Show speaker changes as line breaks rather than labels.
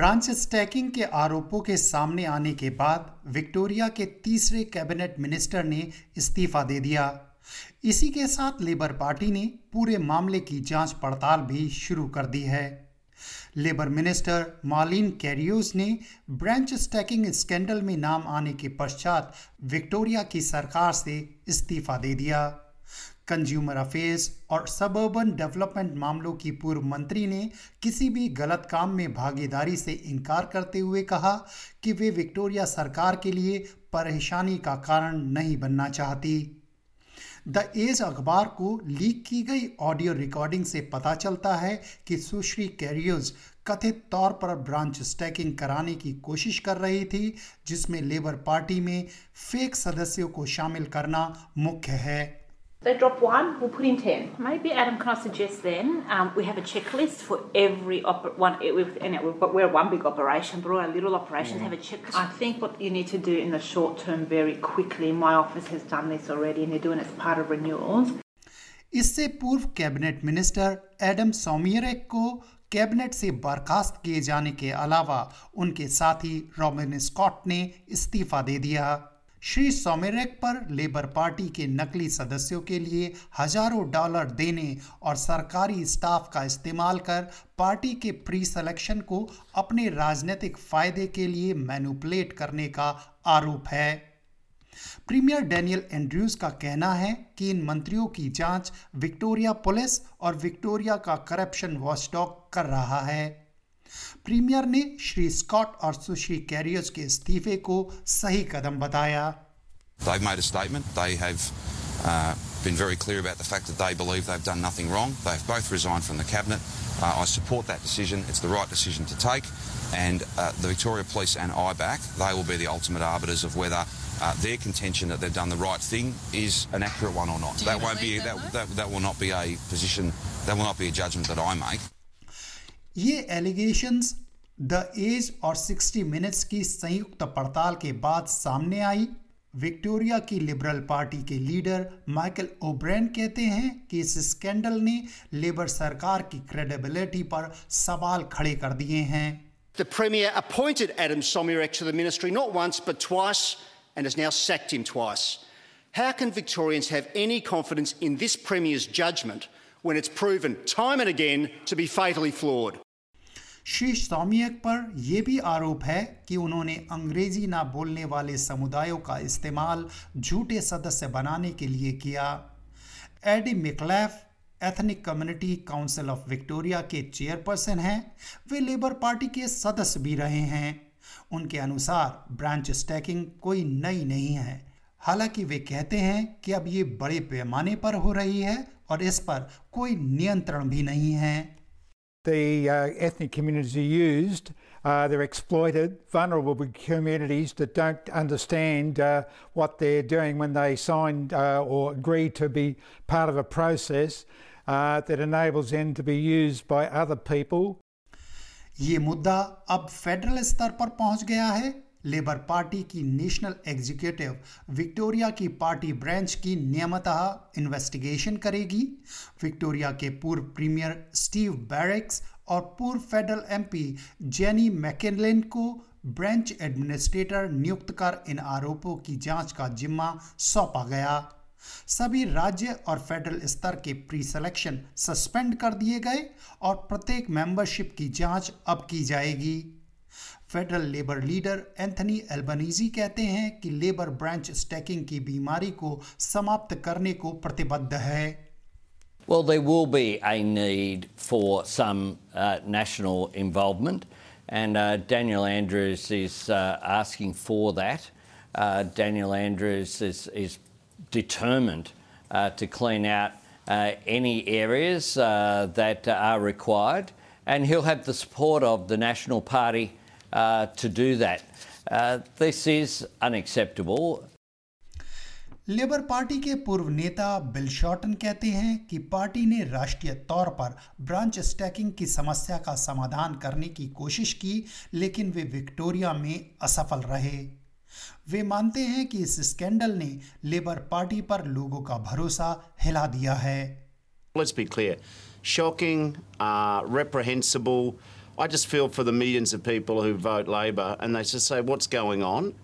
Branch stacking के आरोपों के सामने आने के बाद विक्टोरिया के तीसरे कैबिनेट मिनिस्टर ने इस्तीफा दे दिया। इसी के साथ लेबर पार्टी ने पूरे मामले की जाँच पड़ताल भी शुरू कर दी है। लेबर मिनिस्टर मालिन कैरियोस ने ब्रांच स्टैकिंग स्कैंडल में नाम आने के पश्चात विक्टोरिया की सरकार से इस्तीफा दे दिया। कंज्यूमर अफेयर्स और सबर्बन डेवलपमेंट मामलों की पूर्व मंत्री ने किसी भी गलत काम में भागीदारी से इनकार करते हुए कहा कि वे विक्टोरिया सरकार के लिए परेशानी का कारण नहीं बनना चाहती। द एज अखबार को लीक की गई ऑडियो रिकॉर्डिंग से पता चलता है कि सुश्री कैरियोज कथित तौर पर ब्रांच स्टैकिंग कराने की कोशिश कर रही थी, जिसमें लेबर पार्टी में फेक सदस्यों को शामिल करना मुख्य है।
They drop one, we'll put in ten. Maybe Adam, can I suggest then um, we have a checklist for every oper- one. We've, we've, we're one big operation, but all our little operations yeah. have a checklist. I think what you need to do in the short term, very quickly. My office has done this already, and they're doing it as part of renewals.
इससे पूर्व cabinet minister Adam सोमियरेक को cabinet से बर्खास्त किए जाने के अलावा उनके साथी रॉबिन स्कॉट ने इस्तीफा दे दिया श्री सोमेरेक पर लेबर पार्टी के नकली सदस्यों के लिए हज़ारों डॉलर देने और सरकारी स्टाफ का इस्तेमाल कर पार्टी के प्री सिलेक्शन को अपने राजनीतिक फ़ायदे के लिए मैनुपलेट करने का आरोप है। प्रीमियर डेनियल एंड्रयूज का कहना है कि इन मंत्रियों की जाँच विक्टोरिया पुलिस और विक्टोरिया का करप्शन वॉचडॉग कर रहा है। प्रीमियर ने श्री स्कॉट और सुश्री कैरियर्स के इस्तीफे को सही कदम बताया
They've made a statement. They have uh, been very clear about the fact that they believe they've done nothing wrong. They've both resigned from the cabinet. Uh, I support that decision. It's the right decision to take. And uh, the Victoria Police and IBAC, they will be the ultimate arbiters of whether uh, their contention that they've done the right thing is an accurate one or not. That won't be that, that, that will not be a position. That will not be a judgment that I make.
ये allegations the Age और 60 minutes की संयुक्त पड़ताल के बाद सामने आई Victoria की लिबरल पार्टी के लीडर माइकल ओब्रेन कहते हैं कि इस स्कैंडल ने लेबर सरकार की क्रेडिबिलिटी पर सवाल खड़े कर दिए हैं
The Premier appointed Adam Somyurek to the ministry not once but twice and has now sacked him twice. How can Victorians have any confidence in this Premier's judgment when it's proven time and again to be fatally flawed.
Shri सौम्यक पर यह भी आरोप है कि उन्होंने अंग्रेज़ी ना बोलने वाले समुदायों का इस्तेमाल झूठे सदस्य बनाने के लिए किया। Eddie Micallef, ethnic community council of Victoria के चेयरपर्सन हैं। वे लेबर पार्टी के सदस्य भी रहे हैं। उनके अनुसार ब्रांच स्टैकिंग कोई नई नहीं है। हालाँकि वे कहते हैं कि अब ये बड़े पैमाने पर हो रही है और इस पर कोई नियंत्रण भी नहीं है
The uh, ethnic communities are used, uh, they're exploited, vulnerable communities that don't understand uh, what they're doing when they sign uh, or agree to be part of a process uh, that enables them to be used by other people.
ये मुद्दा अब federal स्तर पर पहुँच गया है Labor party की national executive Victoria की पार्टी ब्रांच की नियमतः इन्वेस्टिगेशन करेगी। विक्टोरिया के पूर्व प्रीमियर स्टीव बैरिक्स और पूर्व फेडरल एमपी जेनी मैकेनलिन को ब्रांच एडमिनिस्ट्रेटर नियुक्त कर इन आरोपों की जाँच का जिम्मा सौंपा गया। सभी राज्य और फेडरल स्तर के प्री सिलेक्शन सस्पेंड कर दिए गए और प्रत्येक मेंबरशिप की जाँच अब की जाएगी। Federal labour leader Anthony Albanese कहते हैं कि लेबर ब्रांच स्टैकिंग की बीमारी को समाप्त करने को प्रतिबद्ध है
Well, there will be a need for some uh, national involvement, and uh, Daniel Andrews is uh, asking for that. Uh, Daniel Andrews is, is determined uh, to clean out uh, any areas that are required, and he'll have the support of the National Party uh, to do that. Uh, this is unacceptable.
Labor Party के पूर्व नेता bill shorten कहते हैं कि party ने राष्ट्रीय तौर पर ब्रांच स्टैकिंग की समस्या का समाधान करने की कोशिश की लेकिन वे विक्टोरिया में असफल रहे वे मानते हैं कि इस स्कैंडल ने लेबर पार्टी पर लोगों का भरोसा हिला दिया है
Let's be clear. Shocking, uh, reprehensible, I just feel for the millions of people who vote Labor and they just say, what's going on?